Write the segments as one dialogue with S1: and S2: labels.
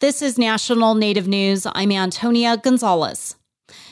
S1: This is National Native News. I'm Antonia Gonzalez.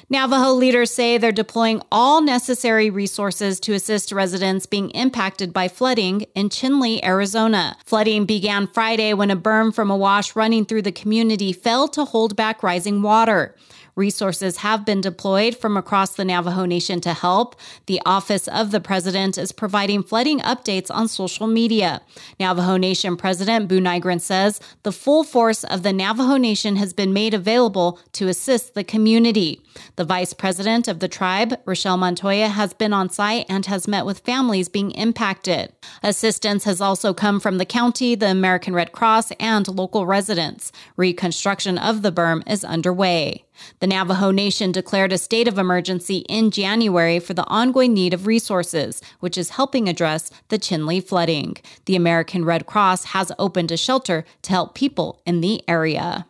S1: Navajo leaders say they're deploying all necessary resources to assist residents being impacted by flooding in Chinle, Arizona. Flooding began Friday when a berm from a wash running through the community failed to hold back rising water. Resources have been deployed from across the Navajo Nation to help. The Office of the President is providing flooding updates on social media. Navajo Nation President Buu Nygren says the full force of the Navajo Nation has been made available to assist the community. The vice president of the tribe, Richelle Montoya, has been on site and has met with families being impacted. Assistance has also come from the county, the American Red Cross, and local residents. Reconstruction of the berm is underway. The Navajo Nation declared a state of emergency in January for the ongoing need of resources, which is helping address the Chinle flooding. The American Red Cross has opened a shelter to help people in the area.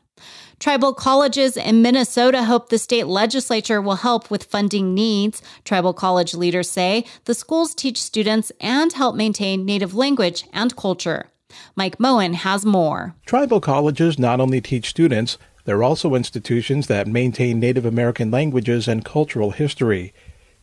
S1: Tribal colleges in Minnesota hope the state legislature will help with funding needs. Tribal college leaders say the schools teach students and help maintain Native language and culture. Mike Moen has more.
S2: Tribal colleges not only teach students, they're also institutions that maintain Native American languages and cultural history.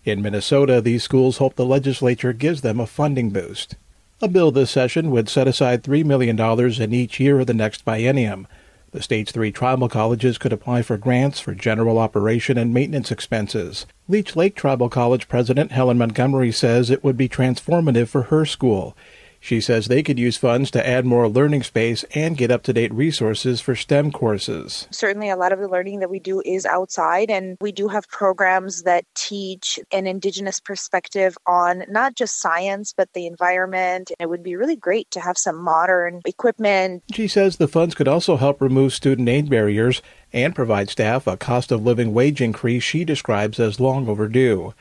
S2: In Minnesota, these schools hope the legislature gives them a funding boost. A bill this session would set aside $3 million in each year of the next biennium. The state's three tribal colleges could apply for grants for general operation and maintenance expenses. Leech Lake Tribal College President Helen Montgomery says it would be transformative for her school. She says they could use funds to add more learning space and get up to date resources for STEM courses.
S3: Certainly, a lot of the learning that we do is outside, and we do have programs that teach an Indigenous perspective on not just science, but the environment. It would be really great to have some modern equipment.
S2: She says the funds could also help remove student aid barriers and provide staff a cost of living wage increase she describes as long overdue.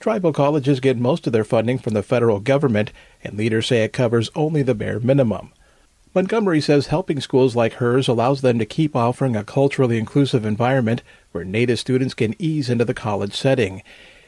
S2: Tribal colleges get most of their funding from the federal government, and leaders say it covers only the bare minimum. Montgomery says helping schools like hers allows them to keep offering a culturally inclusive environment where Native students can ease into the college setting.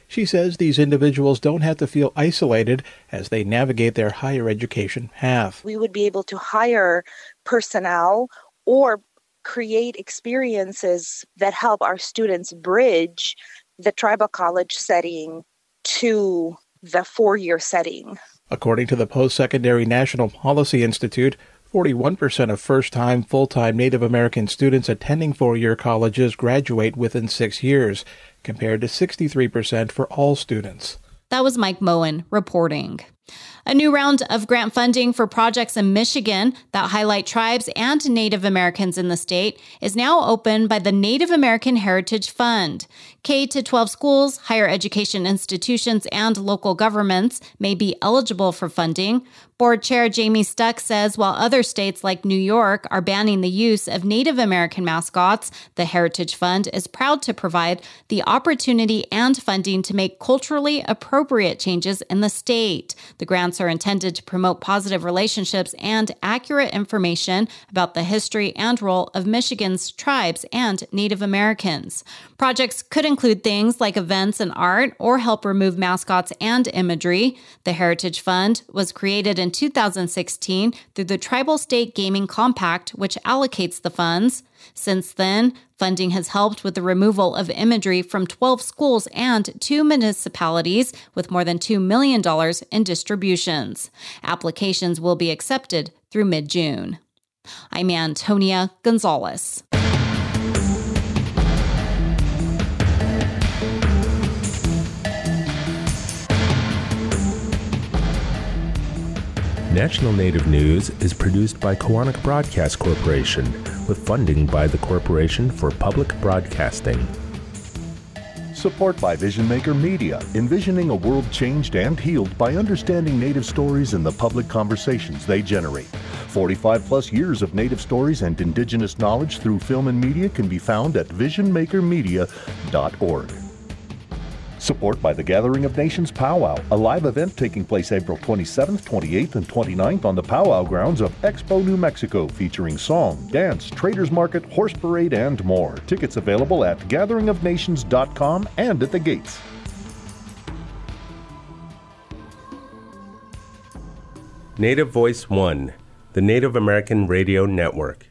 S2: She says these individuals don't have to feel isolated as they navigate their higher education path.
S3: We would be able to hire personnel or create experiences that help our students bridge the tribal college setting to the four year setting.
S2: According to the Post Secondary National Policy Institute, 41% of first time full time Native American students attending four year colleges graduate within six years, compared to 63% for all students.
S1: That was Mike Moen reporting. A new round of grant funding for projects in Michigan that highlight tribes and Native Americans in the state is now open by the Native American Heritage Fund. K 12 schools, higher education institutions, and local governments may be eligible for funding. Board Chair Jamie Stuck says while other states like New York are banning the use of Native American mascots, the Heritage Fund is proud to provide the opportunity and funding to make culturally appropriate changes in the state. The grants are intended to promote positive relationships and accurate information about the history and role of Michigan's tribes and Native Americans. Projects could include things like events and art or help remove mascots and imagery. The Heritage Fund was created in 2016 through the Tribal State Gaming Compact, which allocates the funds. Since then, funding has helped with the removal of imagery from 12 schools and two municipalities with more than $2 million in distributions. Applications will be accepted through mid June. I'm Antonia Gonzalez.
S4: National Native News is produced by Koahnic Broadcast Corporation with funding by the Corporation for Public Broadcasting.
S5: Support by Vision Maker Media, envisioning a world changed and healed by understanding Native stories and the public conversations they generate. 45 plus years of Native stories and Indigenous knowledge through film and media can be found at visionmakermedia.org. Support by the Gathering of Nations Powwow, a live event taking place April 27th, 28th, and 29th on the powwow grounds of Expo, New Mexico, featuring song, dance, traders market, horse parade, and more. Tickets available at gatheringofnations.com and at the gates.
S4: Native Voice One, the Native American Radio Network.